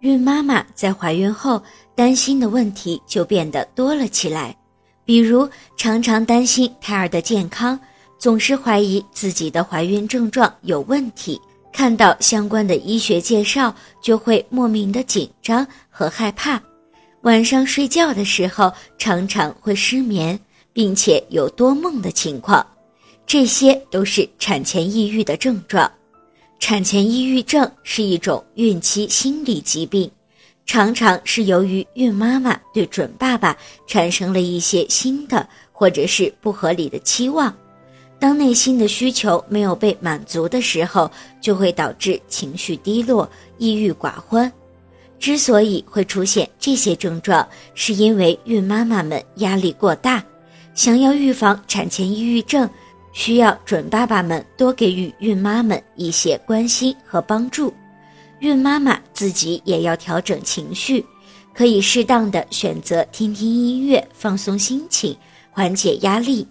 孕妈妈在怀孕后担心的问题就变得多了起来，比如常常担心胎儿的健康，总是怀疑自己的怀孕症状有问题，看到相关的医学介绍就会莫名的紧张和害怕，晚上睡觉的时候常常会失眠，并且有多梦的情况，这些都是产前抑郁的症状。产前抑郁症是一种孕期心理疾病，常常是由于孕妈妈对准爸爸产生了一些新的或者是不合理的期望，当内心的需求没有被满足的时候，就会导致情绪低落、抑郁寡欢。之所以会出现这些症状，是因为孕妈妈们压力过大，想要预防产前抑郁症。需要准爸爸们多给予孕妈们一些关心和帮助，孕妈妈自己也要调整情绪，可以适当的选择听听音乐放松心情，缓解压力。